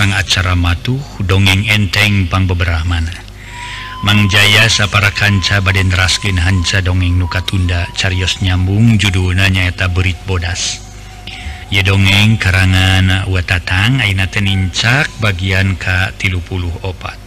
sarang acara matuh dongeng enteng pang beberapa mana. Mangjaya sapara kanca baden raskin hanca dongeng nuka tunda carios nyambung judul nanyaeta berit bodas. Ye dongeng karangan watatang Aina tenincak bagian K tilu puluh opat.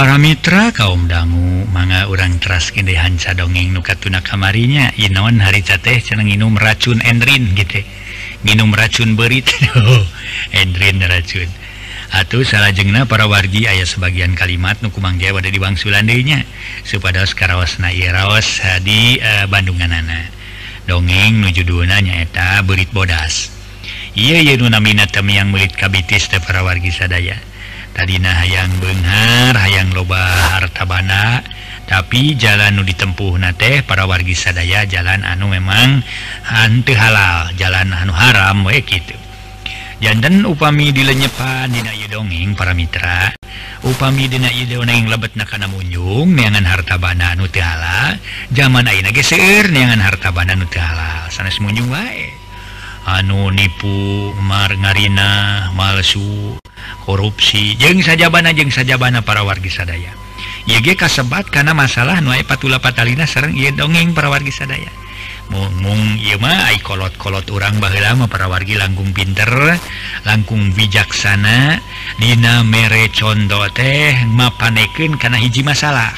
para Mitra kaum dangu manga urang teraskineh Hanca dongeng nuka tuna kamarinya. Inon hari cateh ceneng minum racun Endrin gitu. Minum racun berit Endrin racun. Atuh salah jengna para wargi ayah sebagian kalimat nukumang pada di Bang Sulandainya supados karawasna Iraos di uh, eh, Bandungan Bandunganana. Dongeng nuju duna nyaeta berit bodas. Iya Yenuna Minata yang melit kabitis te para wargi sadaya. tadidina hayang Benghar hayang loba hartabana tapi jalan nu ditempuh na teh para wargi sadaya jalan anu memang hantu halal jalan anu haram we gitu jantan upami dilenyepan Dina dongeng para Mitra upami Dina doneng lebet nakana munjung neangan hartabana Nuthala zaman Aina geser neangan hartabana Nuthala sanes munjung wae. Anu nipu Mar ngarina malsu korupsi. Jeng sajabana jeng sajabana para wargi sadaya. YG kasebat karena masalah nuai patula patalina serreng ia dongeng para wargi sadaya. Mung Ima kolot-kolot urang Balama para wargi langkung pinter langkung bijaksana Dina mere condo teh mapaneken karena hiji masalah.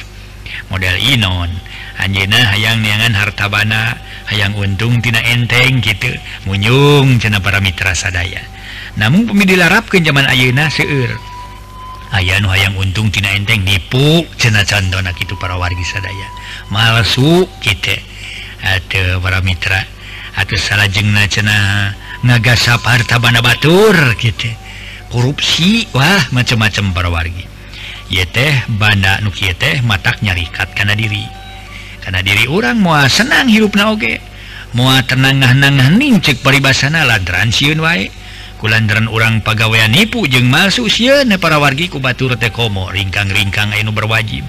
Model Inon Anjena hayang niangan hartabana hayang untung tina enteng gitu munyung cena para mitra sadaya. namun pemi dilarapkan zaman Ayeuna seueur. Aya nu hayang untung Cina enteng nipu cena candona itu para wargi sadaya. Malsu kita atau para mitra atau salah jengna cena ngagasap harta bana batur gitu korupsi wah macam-macam para wargi. Ye teh banda nuki teh matak nyarikat karena diri. Karena diri orang mua senang hirup naoge mua tenang nang nang ning cek peribasana lan transiun wae. kulandaran orang pegawaian nipu jeung masuk para wargi ku kubatur tekomo ringkang-ringkang Ayu berwajib.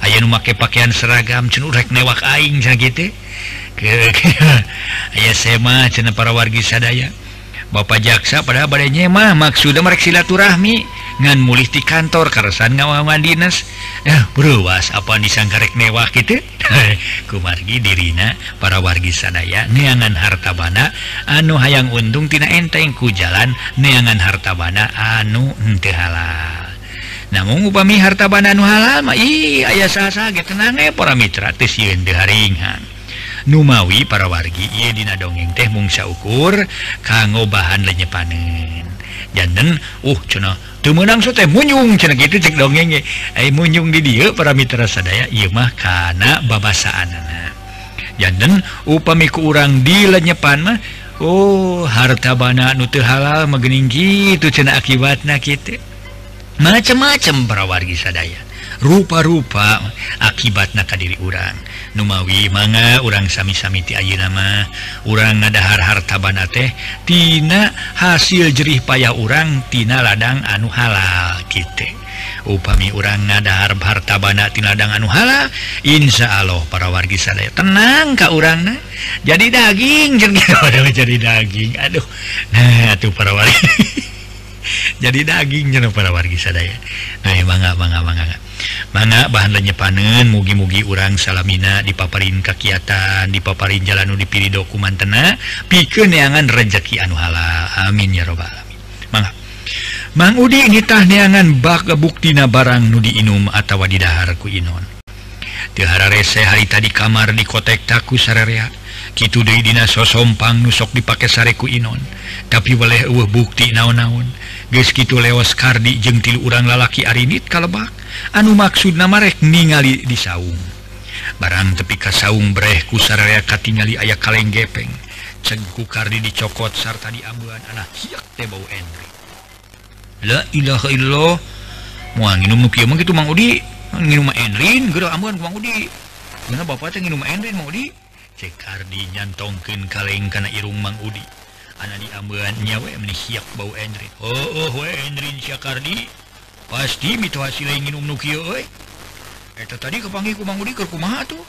Aya nu make pakaian seragam cenurek newak aing gitu. Aya sema cena para wargi sadaya. Bapak jaksa pada badannya mah maksudnya mereka silaturahmi. Ngan mulih di kantor karasan ngawangan dinas. Eh beruas apa disangkarek newak gitu? kumargi dirina para wargi sadaya neangan hartabana anu hayang untung tina enteng ku jalan neangan hartabana anu tehala namun upami hartabana anu halal mah ih aya tenang e, para mitra haringan Numawi para wargi ia dina dongeng teh mungsa ukur kanggo bahan lenyepanen. janden uh cuna temenang menang sute munyung cuna gitu cek dongeng eh munyung di dia para mitra sadaya iya mah kana babasaan janden upami ku urang di lenyepan mah Oh harta bana nu teu halal magening gitu cina akibatna gitu macam-macam para wargi sadaya rupa-rupa akibatna ka diri urang. Numawi manga urang sami-samiti nama urang ngadahar hartabana teh Tina hasil jerih payah urang Tina ladang anu halal kita upami urang ngadahar hartabana Ti ladang anu halal Insya Allah para wargi saya tenang Ka urang jadi daging jadi daging. Aduh. Nah tuh para wargi. jadi dagingnya para wargi sadaya. Nah bangga bangga manga mana bahan lenya panen mugi-mugi urang salamina dipaparin kekiatan dipaparin jalanu dipilih dokumen tena pikir neangan rezeki anu halal. Amin ya robbal alamin. Manga Mang Udi nitah neangan bak buktina barang nudi inum atau didaharku inon. Tihara rese hari tadi kamar di kotek taku sararea. Kitu Dedina sosompang nusok dipakai sareku Inon. Tapi boleh uh bukti naon-naun gitu lewas Kardi jeng tilu urang lalaki Arinit kalebak. Anu maksud namarek ningali di saung. Barang tepi ka saung brehku saraya katingali ayah kaleng gepeng cengku Kardi dicokot sarta diambulan anak hiak tebau Henry. La ilaha illallah. Mau nginum nu kieu mah kitu Mang Udi. Nginum mah Enrin geura ambulan ku Mang Udi. Gimana bapak teh nginum Enrin Mang Udi? Cek Kardi nyantongkeun kaleng kana irung Mang Udi. anak karena diambuannya menisiap bau Endrin oh, oh, oh eh, we, Endrin Syakardi pasti itu hasil ingin umnukio itu eh. eh, tadi kepangi kumang Budi kerkumaha tuh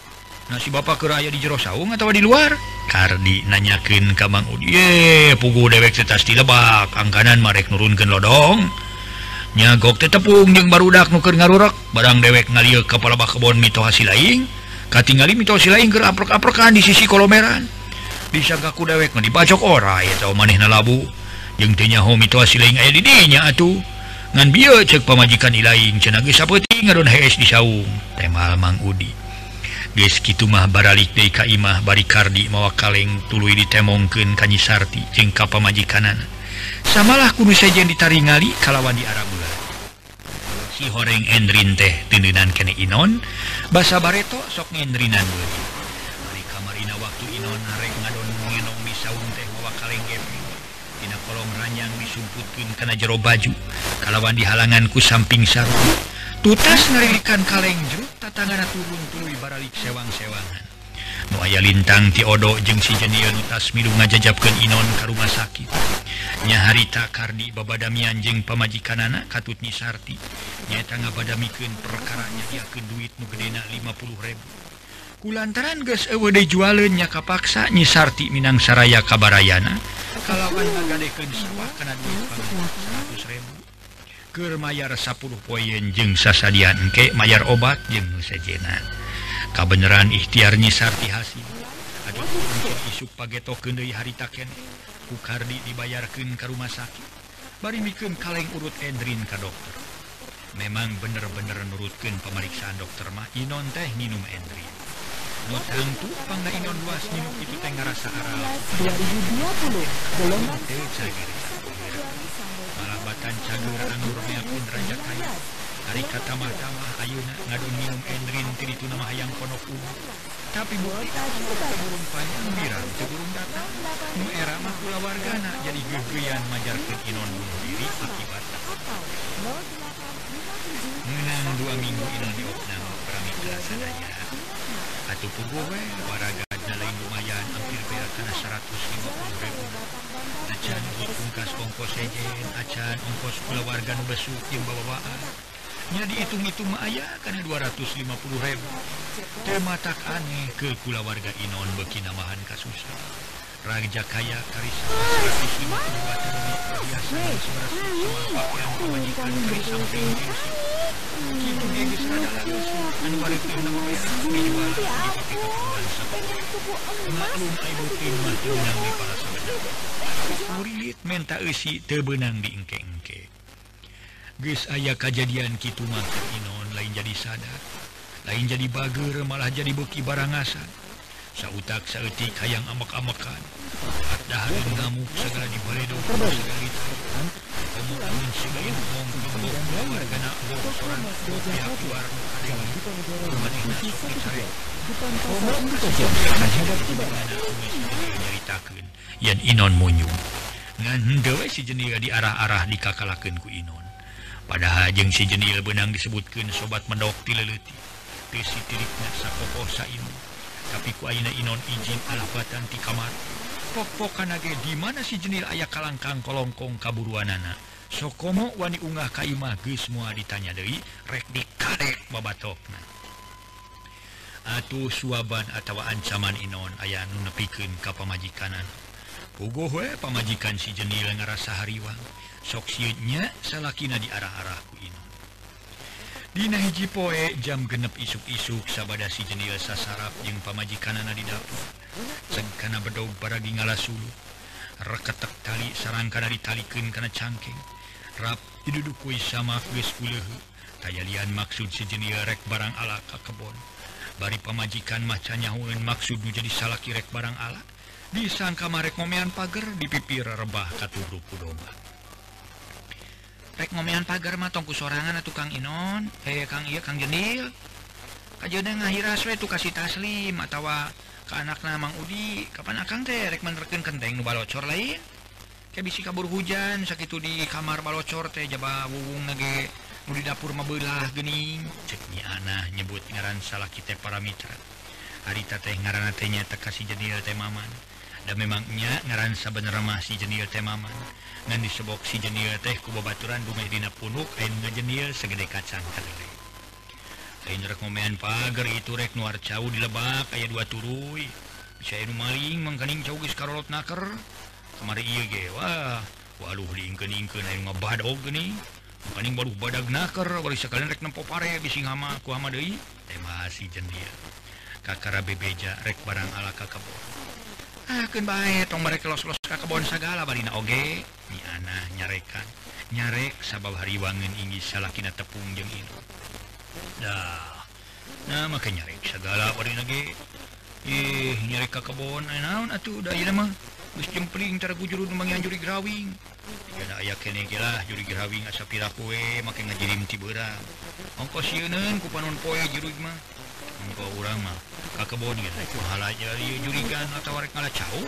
nasi bapak ke raya di jero saung atau di luar? Kardi nanyakin kamang Udi. Ye pugu dewek tetas di lebak. Angkanan marek nurunkan lodong. Nyagok teh yang baru dak nuker ngarurak barang dewek ngalir kepala bak kebon mito hasil lain katingali mito hasil lain ger aprek-aprekan di sisi kolomeran. disangkaku dewek dibacok ora ya atau maneh na labu. Jengnya home didinya atuh ngan bio cek pemajikan lain cenagi sapeti ngadon HS di saung. Temal Mang Udi. Guys gitu mah baralik de Kaimah bari kardi mawa kaleng tulu ditemongken kanyi Sarti jengka pemajikan samalah kudu saja ditaring ngali kalawan di Arab bulan si horeng endrin teh tindinan kene Inon basa bareto sok ngendrinan dulu dimasukkin karena jero baju. Kalawan di halanganku samping sarung. Tutas ngerikan kaleng jeruk tatangana turun tului baralik sewang-sewangan. Nu aya lintang tiodo jeung si jenion tas milu ngajajabkeun inon ka rumah sakit. Nya harita kardi babadamian jeung pamajikanana katut nisarti nyaeta ngabadamikeun perkaranya diakeun duit nu gedena 50 ribu. kulantaran guys EWD jualannya kapaksa nyisarti minang saraya kabarayana kalawan ngagadeken sawah kana duit pangkat 100 ribu mayar 10 poin jeng sasadian engke mayar obat jeng sejena. kabeneran ikhtiar nyisarti hasil aduh isuk pagetokeun deui hari taken. Kukardi dibayarkan ke rumah sakit bari mikeun kaleng urut Endrin ka dokter memang bener-bener nurutkan pemeriksaan dokter mah Inon teh minum Endrin Mitang tupang na inon luas ni mo ito tayong narasaara. 2020, golongan Dewi Cagiri. Malabatan Cagura ang urmea pun raja kaya. Hari katama-tama ayuna ngadun niyong enrin tiritu na mahayang konoku. Tapi buat tegurung panjang birang tegurung datang. Nu era makula wargana jadi gegeyan majar ke inon bunuh diri akibat. Menang dua minggu inon diopnam peramik sananya. satu we eh, warga lain lumayan. Hampir beratana ribu. Acan pungkas ongkos sejen acan ongkos pula warga yang bawa bawa nya dihitung-hitung ayah karena 250.000 tema tak aneh ke kula warga Inon beki namahan kasusah Raja kaya karisa 150 watt biasa 11 pakaian kewajikan karisa minta isi tebenang dingkengke guys aya kejadian Kitu mantap Inon lain jadi sadar lain jadi bager malah jadi beki barangasan sautak sautik hayang amak-amakan. Dahan ngamuk segala dibaledo segala itu Jalan Inon munyung si jendela di arah-arah dikakalakeun ku Inon. Padahal jeung si benang disebutkan sobat mendok leleti. leuleut. Teu. Tapi kuainya Inon izin alapatan ti kamar. pokokkanage di mana si jenil ayah kalangkang kolongkong kaburuan kaburuanana? Sokomo wani unggah kaimah ge semua ditanya Dewi rek di kadek babatokna. Atuh suaban atau ancaman Inon ayah nu nepiken ka pamajikanan pugowe pamajikan si jenil ngarasa hariwang soksinya salakina di arah-arahku Inon. Dina hiji poe jam genep isuk-isuk sabada si jenil sasaraf yang pamajikan anak di dapur. Cengkana bedau baragi ngala sulu reketek tali sarangkana ditalikan karena cangking rap didudukui sama geus ulehu tayalian maksud si jendela rek barang ala ka kebon bari pamajikan maca nyahueun maksud nu jadi salaki rek barang ala. Disangka marek ngomean pager dipipir rebah katuruku domba. rek ngomean pagar mah tongku sorangan atuh Kang Inon. Eh Kang iya Kang Jenil. Kajada ngahira we tuh kasih taslim atau ke anak namang Udi. Kapan akan teh rek menerkeun kenteng nu balocor lain? Kayak bisi kabur hujan sakit di kamar balocor teh jaba wuwung nage nu di dapur mabelah gening ceknya anak nyebut ngaran salah kita para mitra harita teh ngaran teh nya jenil teh maman. dan memangnya ngaran sabenermah si jenial teh Maman. Ngan disebok si jenial teh kubabaturan dumeh dina punuk lain ngajenial segede kacang kadele lain rek ngomean pagar itu rek nuar cau di lebak aya dua turuy bisa nu maling mangkening cau geus karolot naker. Kamari ieu ge wah waluh lingkeun-ingkeun lain ngabadog geuning mangkening baru badag naker bari sakalian rek nempo pare bisi hama ku hama deui. Teh si jenial. Kakara bebeja rek barang ala kakabon baik tong mereka los-los ke kebon segala. Barina Oge anak nyarekan. Nyarek sabab hariwangen ini salahkin tepung jeng itu dah nah maka nyarek segala. Barina Oge ih nyarek ke kebon naon atuh dah ieu mah. Geus jempling cara kujuru mangyan juri grawing Jana aya kene ge juri grawing asa pira kowe make ngajirim ti ongkos yeuneuun ku panon poe jurug mah. engkau ulama kakebon jurikan atau jauh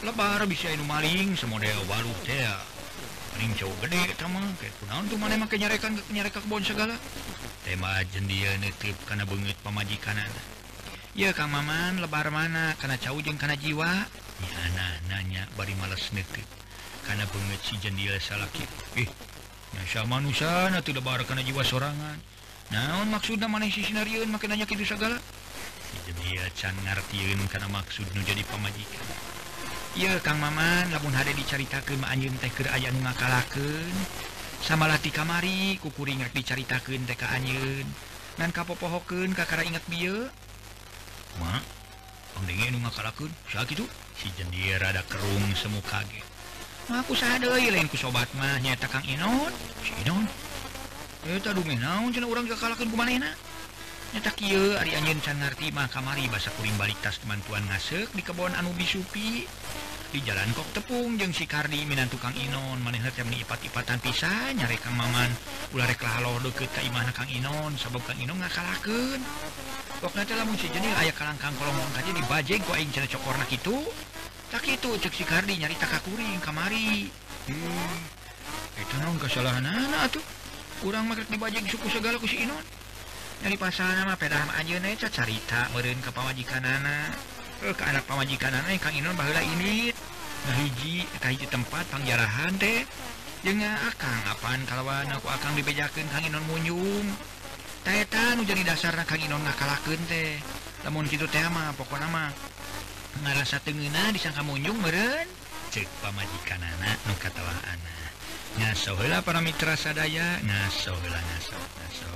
lebar bisa maling semua baru paling jauh gede untuk nyarekan nyarekan kebon segala. Tema jendia netip karena bengit pemajikanan ya kang maman lebar mana? Karena jauh jeng karena jiwa? Ya nah, nanya bari males netip karena bengit si jendia salaki. Eh Nah, manusia tidak lebar karena jiwa sorangan. naon maksud mana siariun makanya itu segala cangartiun karena maksud nu jadi pemajikan Iya Kang Maman lapun ada dicaritakan anjing teker aya nu ngakalaken sama lati kamari kukur ingat dicaritakan TK anjun nan kapopohoken kakara ingat bi ngakalaken Pengdengen itu si jendir rada kerung semu kaget. Aku sadar lain ku sobat mah nyata Kang Inon. Si Inon. Eh, mah kamari bahasa Kuring baliktas kemantuan ngasek di kebon anu bisupi di jalan kok tepung jeung sikardi Minan tukang Inon. Manehna teh menipat-ipatan pisah nyarek Kang Maman. Ulah rek lahalo deukeut ka imahna Kang Inon. Sabab Kang Inon ngakalakeun pokna teh lamun si jenil aya kalangkang kolong ka jadi bajeg ku aing cenah cokorna kitu tak kitu ceuk sikardi nyarita ka kuring kamari hmm. Eta naon kesalahanana atuh kurang magrib dibajeng suku segala ku si Inon. Dari pasal nama pedah mah aja nih carita meren ke pamajikan eh, anak eh ke anak pamajikan anak kang Inon bahala ini nah hiji kahiji tempat pangjarahan teh. Jeung akang ah, apaan kalau aku akang dibejakeun kang Inon munyum tetan nu jadi dasarna kang Inon ngakalakeun teh. Namun gitu tema pokok nama ngarasa tengena disangka munyung meren cek pamajikan anak nu katalah anak ngasola para mitra sadaya ngaso ngaso ngaso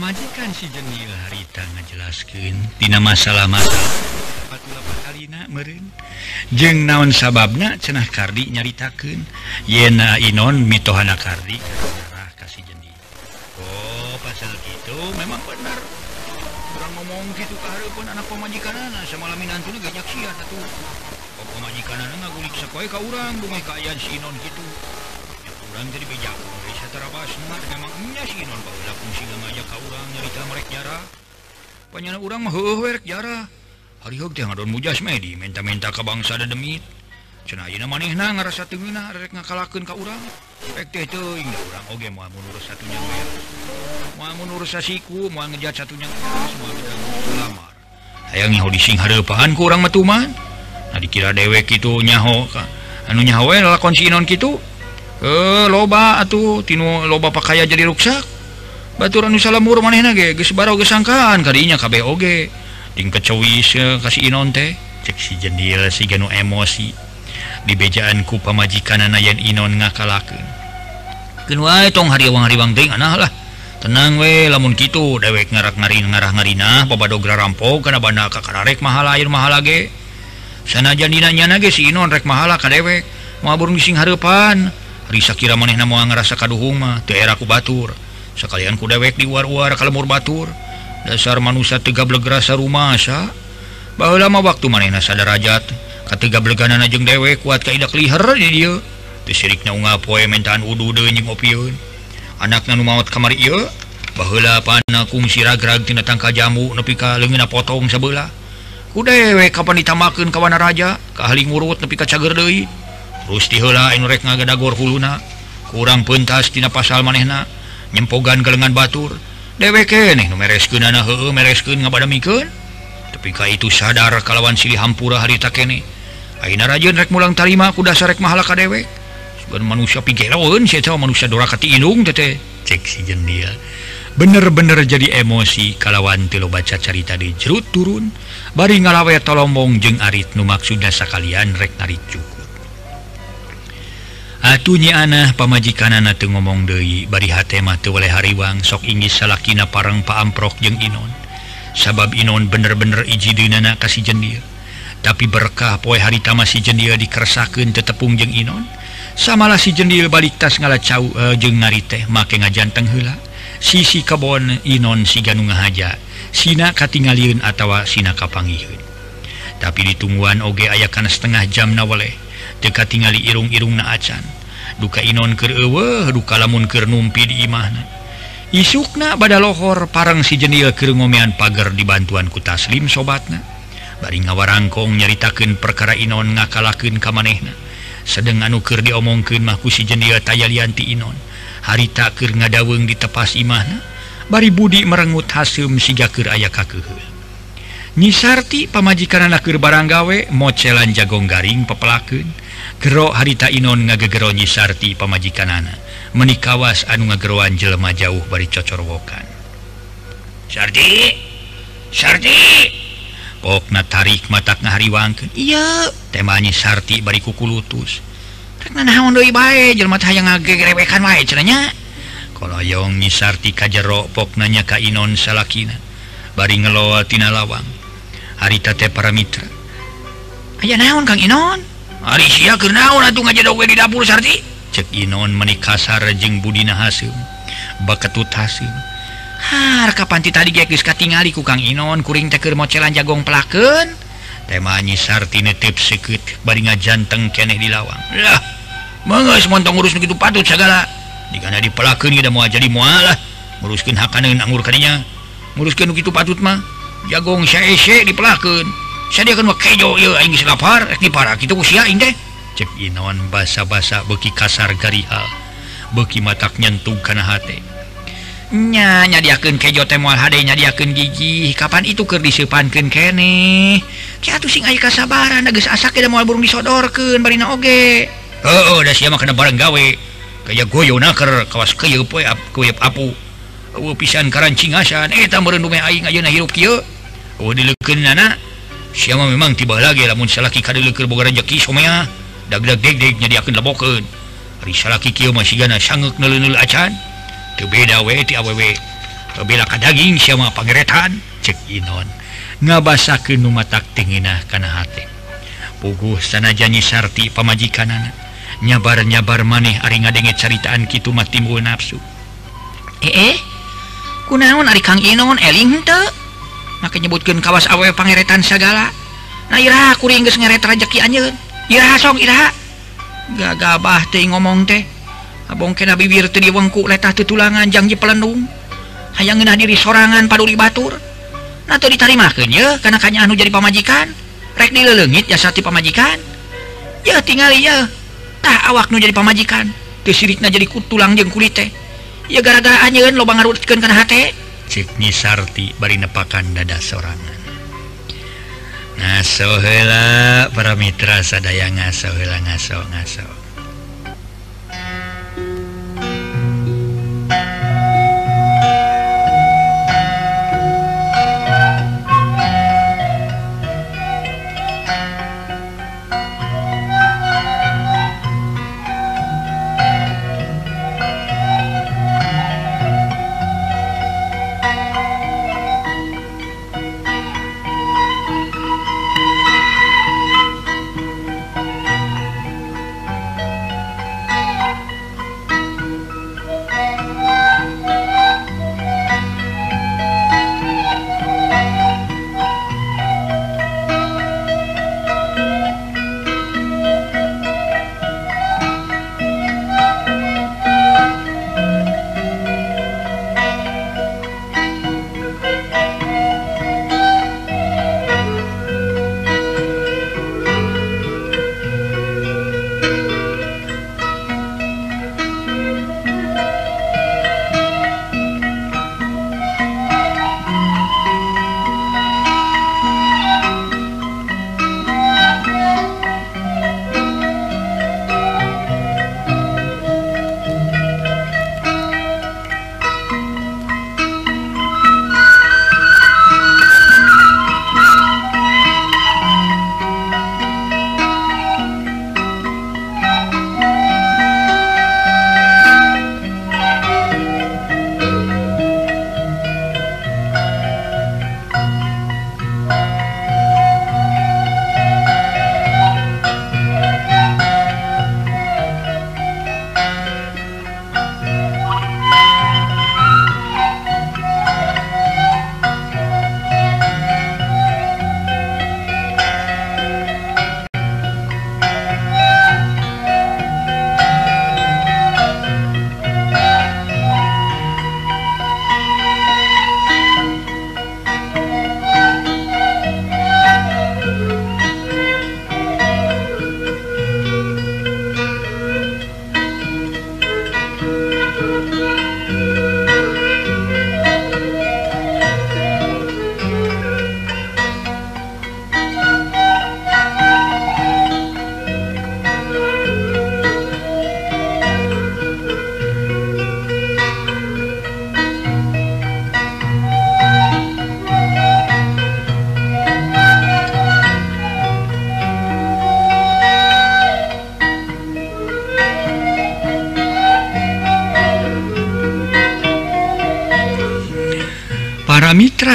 pamajikan si jenil harita ngajelaskan Tina masalah-masalah. jeng naon sababna cenah kardi nyaritakeun? Yena uh, Inon mitohana kardi ah, kasih jendi. Oh pasal gitu memang benar. Orang ngomong gitu ke pun anak pemajikan semalam minantun gak nyaksian satu. Oh, pemajikan ngagulik sakoe ka urang bunga kaayaan si Inon gitu ya urang jadi bejak geus terabas mah memang nya si Inon baheula fungsi ngajak ka urang nyarita merek jarah Panyana urang mah heueuh jarah Harihok teh ngadon mujas medi, minta-minta ke bangsa ada demit. Maneh ngeunah rek ngakalakeun ka urang. Rek teh itu urang. Oge moal mun urus satunya bae. Moal mun urus sasiku moal ngejat satunya lamar. Hayang nyaho di sing harapan kurang metuman nah dikira dewek kitu nyaho ka. Anu nyaho we lakon si Inon kitu. eh loba atuh tinu loba pakaya jadi ruksak. Baturan nu salamur manehna ge geus barog gesangkaan kadinya kabeh oge kecowis kasih Inon teh cek si jendil si ganu emosi. Dibejaanku pemajikan nayan Inon ngakalaken tong hariwang-hariwang ding anah lah. Tenang we lamun gitu dewek ngarak ngarin ngarah ngarinah babadogra rampok karena banda kakararek mahal air mahal lagi sana jandinanya nage si Inon rek mahala kadewek mau burung gising harapan. Risa kira maneh nama ngerasa kaduhung mah teh era ku batur. Sekalian ku dewek di war-war kalemur batur. dasar manusia tiga belegerasa rumah sa bahwa lama waktu mana sadarajat ketiga beleganan ajeng dewek kuat kaidak liher di dia. Disiriknya unga poe mentaan udu denying opiun anaknya nu maut kamar iya bahwa pana kungsi ragrag tina tangka jamu nepi ka leungina potong sebelah ku dewek kapan ditamakeun ka wana raja? Kahali ngurut nepi ka cager deui. Terus diheula anu rek ngagadagor huluna. Kurang pentas tina pasal manehna. Nyempogan galengan batur. dewekun eh, eh, tapi itu sadar kalawan silih hampura harita kene. Aina Rajen rek mulang tarima ku dasar rek mahala ka dewek Sebenarnya manusia pigeron saya tahu manusia dorakati indung tete. Cek si jendia. bener-bener jadi emosi kalawan teu baca carita di jerut turun. Bari ngalawe tolombong jeung arit nu maksudna sakalian rek narik cukup Ah, Atuhnya aneh pemajikan anak tuh ngomong Dewi barihama oleh hariwang sok Inggris salakina parang paamprok jeung Inon. Sabab Inon bener-bener iji dinana kasih jendir tapi berkah poe hari tama si jendia dikersken tetepung jeung Inon. Samalah si jendil balik tas ngala ca uh, eh, jeung ngari teh make ngajanteng hela sisi kebon Inon si ganung haja Sina katingalliun atawa Sina kapangiun tapi ditungguan oge ayakan setengah jam nawaleh teka tinggali irung-irung na acan. Duka Inon kewe duka lamun ke numpi di imahna isukna bad lohor parang si jenil kegomean pagar di bantuan ku taslim sobatna bari ngawarangkong nyaritaken perkara Inon ngakalaken kamanehna sedang anukir diomongken mahku si jenil tayalianti Inon. Hari takir ngadaweng di tepas imahna bari Budi merenggut hasum sigakir aya kakehul nyisarti pamajikan anakir baranggawe mocelan jagong garing pepelaken Gero harita Inon ngagegero nyisarti pamajikan anak menikawas anu ngageroan jelema jauh bari cocorwokan. Sardi Sardi Pokna tarik matak ngahariwangkeun. Iya. Temanya Sarti bari kuku lutus. Rek nanaon deui bae jelema teh hayang ngagegrewekan wae cenah koloyong nyisarti ka jero poknanya ka Inon salakina. Bari ngeloa tina lawang. Harita teh para mitra aya naon Kang Inon? Alicia kenaun atuh ngajadoge di dapur Sarti cek Inon meni kasar jeung Budina Hasim baketut Hasim harga panti tadi geus katingali ku Kang Inon? Kuring teker mocelan jagong pelaken. Tema nyi Sarti netep sekut bari ngajanteng keneh di lawang. Lah mangga montong urus begitu patut segala. Digana dipelakeun kita mau jadi mualah nguruskeun hakaneun anggur kadinya. Nguruskeun begitu patut mah. Jagong sae dipelakeun saya gituon basa-basa beki kasar garihal beki matak nyentuh karenanya diaken kejo temual hadnya diaken gigi. Kapan itu ke disepankan kene? Sing kasabaran burung disodorkan Oge. Oh, udah si makan barang gawe. Kayak goyo naker kawas ke kuyup apu. Pisan karancingasan eh merenung aing ayeuna hirup kieu. Oh dileukeun anak Si memang tiba lagi lamunlaki masihdawe daging sama Pangeretan cek Inon. Ngabasa ke numatak tinginah karena hati puguh sana janyi sarti pamajikan anak nyabar-nyabar maneh ari ngadenge caritaan Kitu mah timbul nafsu. Eh, eh. Kunaon ari Kang Inon eling teu maka nyebutkan kawas awe Pangeretan segala nah Nairah kuring ngeret rezeki anjir Iraha song Iraha. Gagabah teh ngomong teh. Abong kena bibir teh diwengku letah teh tulangan janji pelendung. Hayang ngeunah diri sorangan paduli batur. Nah teu ditarimakeun ye kana kanya anu jadi pamajikan. Rek dileleungit jasa ti pamajikan. Ya tinggal ya tah awak nu jadi pamajikan. Teu sirikna jadi tulang jeng kulit teh. Ya gara-gara anjeun loba ngarutkeun kana hate. ceknyi Sarti bari nepakan dada sorangan ngasohela para mitra sadaya ngaso ngaso ngaso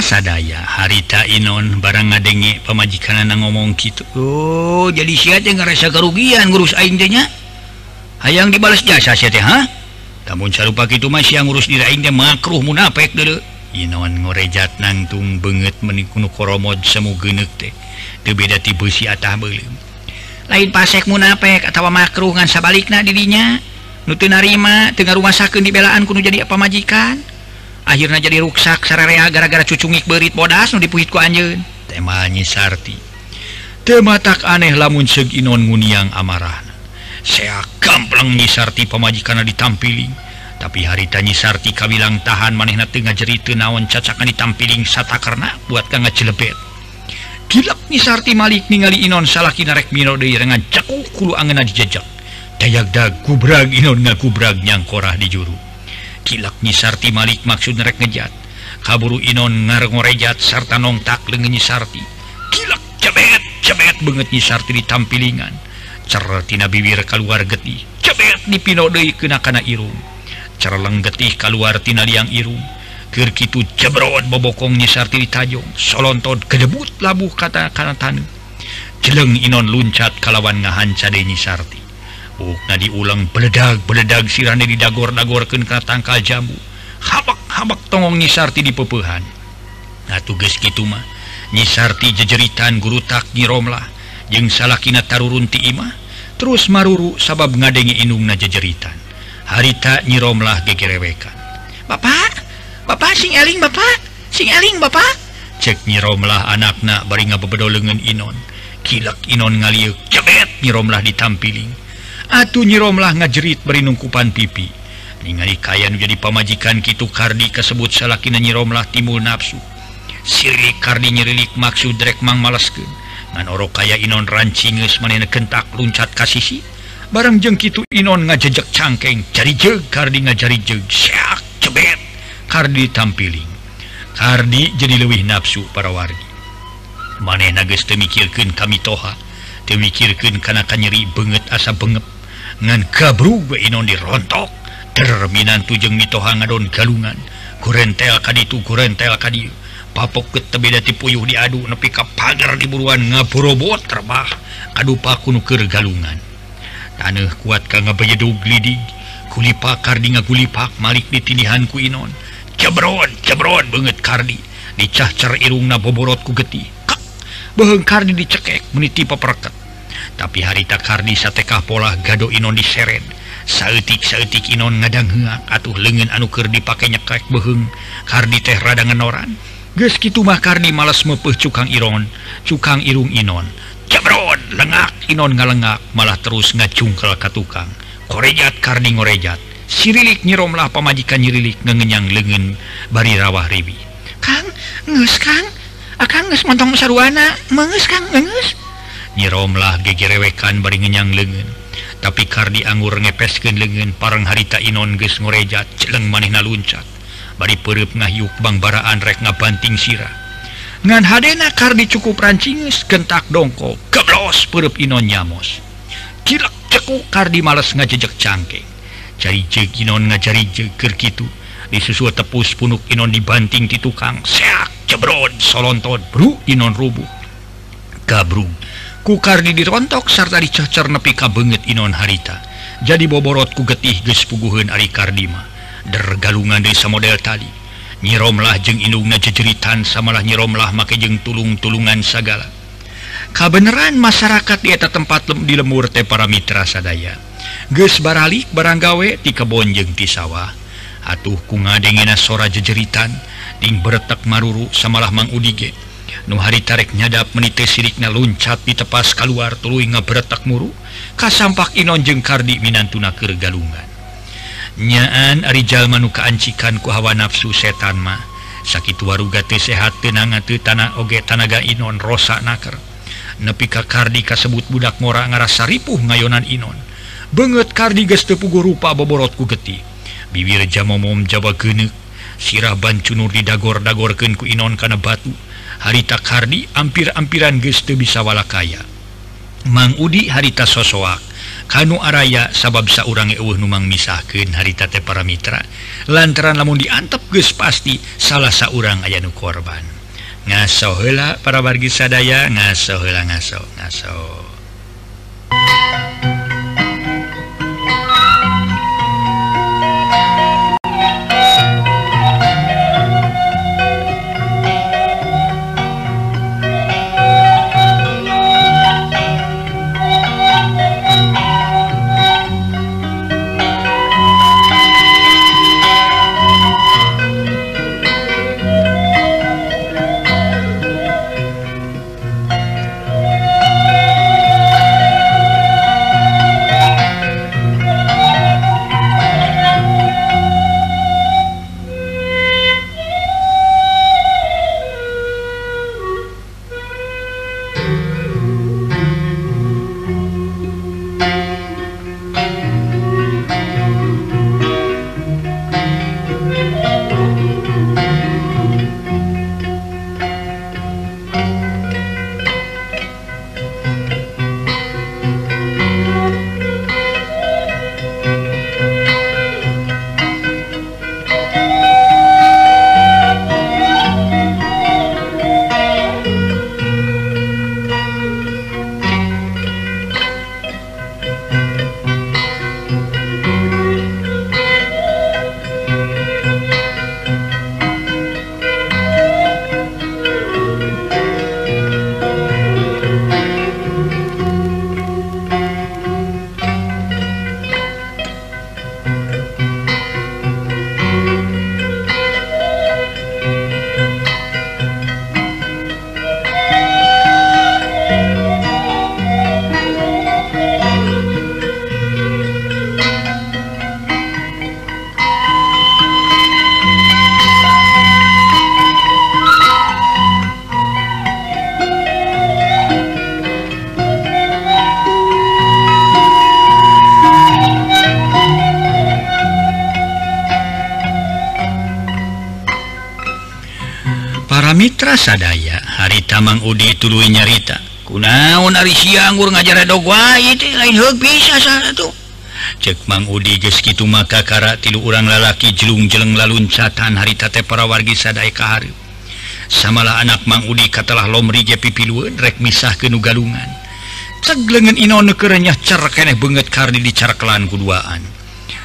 sadaya harita Inon barang ngadenge pemajikan na ngomong gitu. Oh jadi si ngerasa kerugian ngurus aingnya hayang dibalas jasa si ha? Namun salupa itu masih yang ngurus diraingnya makruh munapek dulu Inon ngorejat nangtung banget menikunu koromod semu genek teh. Beda tipe si atah belum lain pasek munapek atau makruh ngan sabalik dirinya nutu narima tengah rumah sakit dibelaan kuno jadi apa majikan akhirnya jadi ruksak sararea gara-gara cucungik berit bodas nu dipuhitku anjeun. Temanyi Sarti tema tak aneh lamun seug inon nguniang amarahna. Sea gamplang nyisarti pamajikanna ditampiling tapi harita nyisarti kabilang tahan manehna teu ngajeri teu naon cacakan ditampiling sata karena buat ka ngacelebet. Gilak nyisarti malik ningali inon salakina rek mino deui rengan cakuk kulu angeunna dijejak dayak dag kubrag inon ngakubrak nyangkorah di juru. kilak nyisarti Malik maksud nerek ngejat. Kaburu Inon ngarengorejat serta nongtak lengan nyisarti. Kilak cebet cebet banget nyisarti ditampilingan certina bibir keluar getih cebet dipinodei kena kana irung. Cerleng getih keluar tina liang irung. Itu jebrot bobokong nyisarti ditajong solonton kedebut labuh kata kanatan jeleng Inon luncat kalawan ngahanca nyisarti. Oh, na diulang beledag beledag sirane di dagor-dagorken ke tangka jambu. Habak-habak tongong nyisarti di pepehan. Nah tugas gitu mah. Nyisarti jejeritan guru tak nyiromlah jeung salakina tarurun ti imah. Terus maruru sabab ngadengi inung na jejeritan. Harita nyiromlah gegerewekan. Bapak? Bapak sing eling bapak? Sing eling bapak? Cek nyiromlah anakna bari ngabebedo lengan inon. Kilak inon ngaliuk cebet nyiromlah ditampiling Atuh nyiromlah ngajerit berinungkupan pipi. Ningali kayan jadi pamajikan Kitu Kardi kasebut salakin nyiromlah timbul nafsu. Siri Kardi nyerilik maksud drek Drekmang malesken nganoro kaya Inon rancinges manena kentak luncat kasisi barang jeng Kitu Inon ngajejak cangkeng cari jeg Kardi ngajari jeg syak cebet. Kardi tampiling. Kardi jadi lewih nafsu para wargi. Maneh nages temikirkan kami toha. Temikirkan karena nyeri banget asa bengep. ngan kabru Inon dirontok. Terminan tujeng mitoha ngadon galungan kurentel kadi itu kurentel kadi. Papok ke tebeda tipuyuh diadu nepi ka pagar di buruan ngapurobot terbah. Kadu pakunu keur galungan. Tanah kuat ka ngabejedug glidi kulipak kardi ngagulipak malik ditinihan ku Inon. Cebron cebron banget kardi. Dicahcer irungna boborot ku geti. Behengkar dicekek meniti peperket tapi harita kardi satekah pola gado Inon diseret. Sayatik-tik Inon ngadang atuh lengen anuker dipakainya kayak beheng. Kardi teh radangan oran noran Geski mah Kardi males mepeh cukang Iron. Cukang irung Inon. Cabron lengak Inon ngalengak malah terus ngacungkel ke tukang. Korejat Kardi ngorejat. Sirilik nyiromlah pemajikan nyirilik ngengenyang lengen bari rawah ribi. Kang nges Kang? Ah, Akan nges montong saruana? Menges Kang nges nyiromlah gegerewekan bari ngenyang lengen tapi kardi anggur ngepesken lengen parang harita Inon ges ngorejat celeng maneh naluncat bari perup ngahyuk bang baraan rek ngabanting sirah. Ngan hadena kardi cukup rancingus kentak dongko keblos perup Inon nyamos. Kilak ceku kardi males ngajejek cangkeng. Cari jeg Inon ngajari jeger gitu disusu tepus punuk Inon dibanting di tukang. Seak jebrod solonton bro Inon rubuh. Kabrung. kukar didirontok serta dicacar nepi ka banget Inon harita. Jadi boborot ku getih geus puguheun Ari Kardima. Dergalungan desa model tadi nyiromlah jeung indungna jejeritan samalah nyiromlah make jeng tulung-tulungan sagala. Kabeneran masyarakat di eta tempat lem, di lemur teh para mitra sadaya. Geus baralik baranggawe ti kebon jeung ti sawah. Atuh ku ngadengena sora jejeritan ding beretak maruru samalah Mang Udige. Nu hari tarik nyadap menite siriknya loncat di tepas keluar tulu nga beretak muru kasampak Inon jeung Kardi Minantuna ke galungan nyaan Arijal manukaanncikan ku hawa nafsu setan mah sakit waruga teh sehat tenang te tanah oge tanaga Inon rosak naker. Nepi ka Kardi kasebut budak ngora ngarasa ripuh ngayonan Inon. Banget Kardi geus tepugu rupa boborotku geti. Bibir jamomom Jawa genek sirah bancunur di dagor-dagorkeun ku Inon kana batu. harita Kardi ampir-ampiran geste bisawala kaya Mang Udi harita sosoak. Kanu Araya sabab saurang uh numang misahkeun harita teh para mitra lantaran lamun diantep geus pasti salah saurang aya nu korban. Ngaso heula para wargi sadaya ngaso heula ngaso ngaso. Mitra sadaya hari Tamang Udi tulu nyarita. Kunaun Ari sianggur ngajar dogwa lain bisa satu cek Mang Udi geskitu maka kara tilu urang lalaki jelung jeleng laluncatan haritate para wargi sadai kahari. Samalah anak Mang Udi katalah lomri je pipiluun rek misah kenu galungan. Teglegen inon nekernya cara keeh banget kardi di cara kelan kuduaan.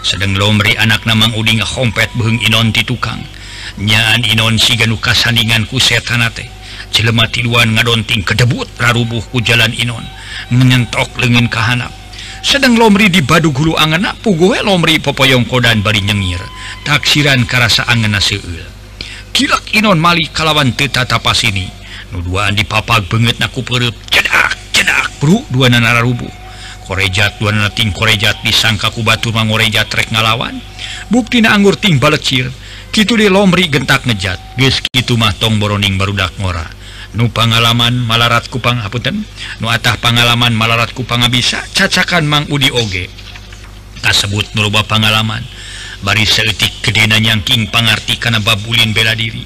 Sedang lomri anak namang Udi kompet beheng inon ti tukang. nyaan Inon sigan kasandinganku setanate jelema tiluan ngadonting kedebut rarubuhku jalan Inon. Menyentok lengan kahanap. Sedang lomri di badu gulu angan pugoe lomri popoyong kodan bari nyengir. Taksiran karasa angan seul kilak Inon mali kalawan teta tapas ini. Nuduaan dipapak banget naku perut. Cedak cedak bro dua nana rubuh korejat dua nana ting korejat disangka ku batu mangorejat rek ngalawan. Bukti na anggur ting balecir. gitu dilomri gentak ngejat. Guys gitu mah tong boroning barudak ngora. Nu pangalaman malarat kupang hapunten nu atah pangalaman malarat kupang bisa cacakan mang udi oge. Kasebut nurubah pangalaman. Bari seletik kedena nyangking pangarti Kana babulin bela diri.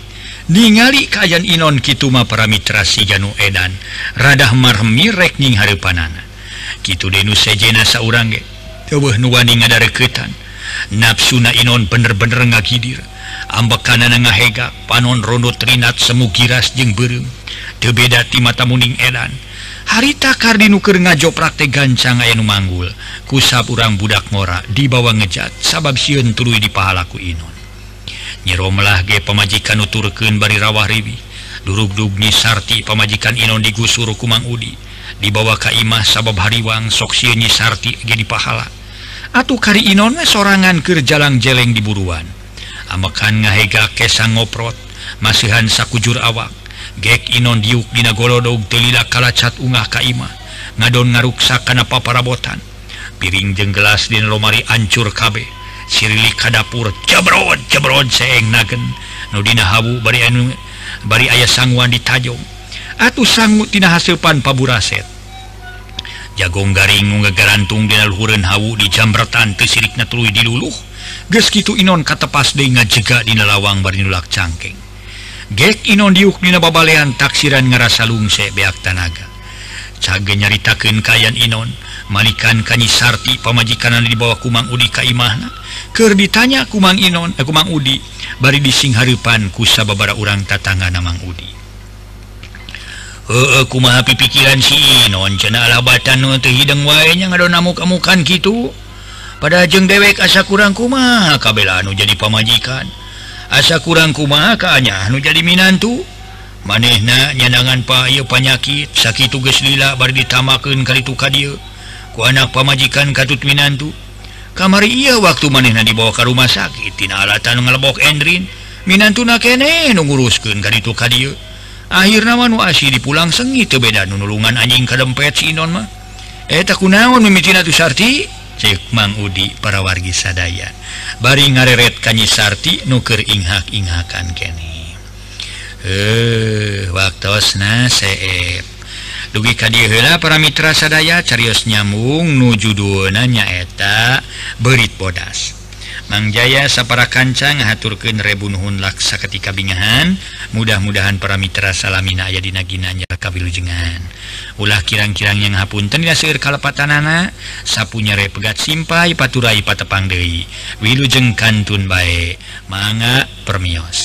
Ningali kayan inon kitu mah para mitra si janu edan. Radah marhemi rekning harapanana kitu denu sejena saurang ge teuweuh nu wani ngadareukeutan nafsuna inon bener-bener ngagidir ambekanan nga hega panon Rondo Trinat semu giras jeung berem tebeda ti mata muning edan harita kardinnuker ngajoprakte gancang aya nu manggul. Kusap urang budak ngora dibawa ngejat sabab siun tulu di pahalaku Inon. Nyiromelah ge pemajikan nuturken bari rawah ribi. Durug-dugnyi sarti pemajikan Inon digusur Kumang Udi. Dibawa Kaimah sabab hariwang soksiunyi sarti ge di pahala. Atuh kari Inon sorangan ke jalang jeleng di buruan. amakan ngahega kesang ngoprot. Masihan sakujur awak. Gek Inon diuk dina golodog telila kalacat ungah kaimah ngadon ngaruksa kana paparabotan. Piring jeng gelas dina lomari ancur kabeh sirili kadapur jebrod jebrod seeng nagen. Nudina habu bari anu bari ayah sangguan ditajong. Atuh sanggu tina hasil paburaset. Jagong garing ngegarantung dina luhureun hawu di jambretan teu sirikna tuluy diluluh. gitu Inon katepas de ngajega di lawang barilak cangkeg gek Inon diuk diukdina babalean taksiran ngerasa lungse beak tanaga. Cage nyaritaken kayan Inon malikan kanyi Sarti pemajikanan di bawah Kumang Udi Kaimahna. Ker ditanya Kumang Inon eh, Kumang Udi bari dising Harpan kusa babara urang tatanga namang Udi. Uh, kumahapi pikiran si Inon cena alabatan hidung wanya ngado namu kamu kan gitu pada jeng dewek asa kurang kuma kabelanu jadi pemajikan asa kurang kuma kanya anu jadi Minantu. Manehna nyanangan payo panyakit. Sakit tugas lila bar ditamaken kali itu kadir ku anak pemajikan katut Minantu. Kamari iya waktu manehna dibawa ke rumah sakit. Tina alatan ngelebok Endrin. Minantu na kene nungurusken kali itu kadir akhir nama nu asih dipulang sengit beda nunulungan anjing kadempet si non mah. Eh tak kunaon mimitina tu sarti. cek Mang Udi para wargi sadaya. Bari ngareret kanyi Sarti nuker inghak inghakan kene. Eh waktuna seep. Dugi kadihela para mitra sadaya carios nyambung nuju nujudu nanyaeta berit bodas. Mangjaya sapara kancang ngaturkeun rebunhun laksa ketika bingahan. Mudah-mudahan para mitra salamina aya dina ginanya kawilujengan. Ulah kirang-kirang yang hapunten ya seueur kalepatanana. Sapunya re pegat simpai paturai patepang deui. Wilujeng kantun bae. Mangga permios.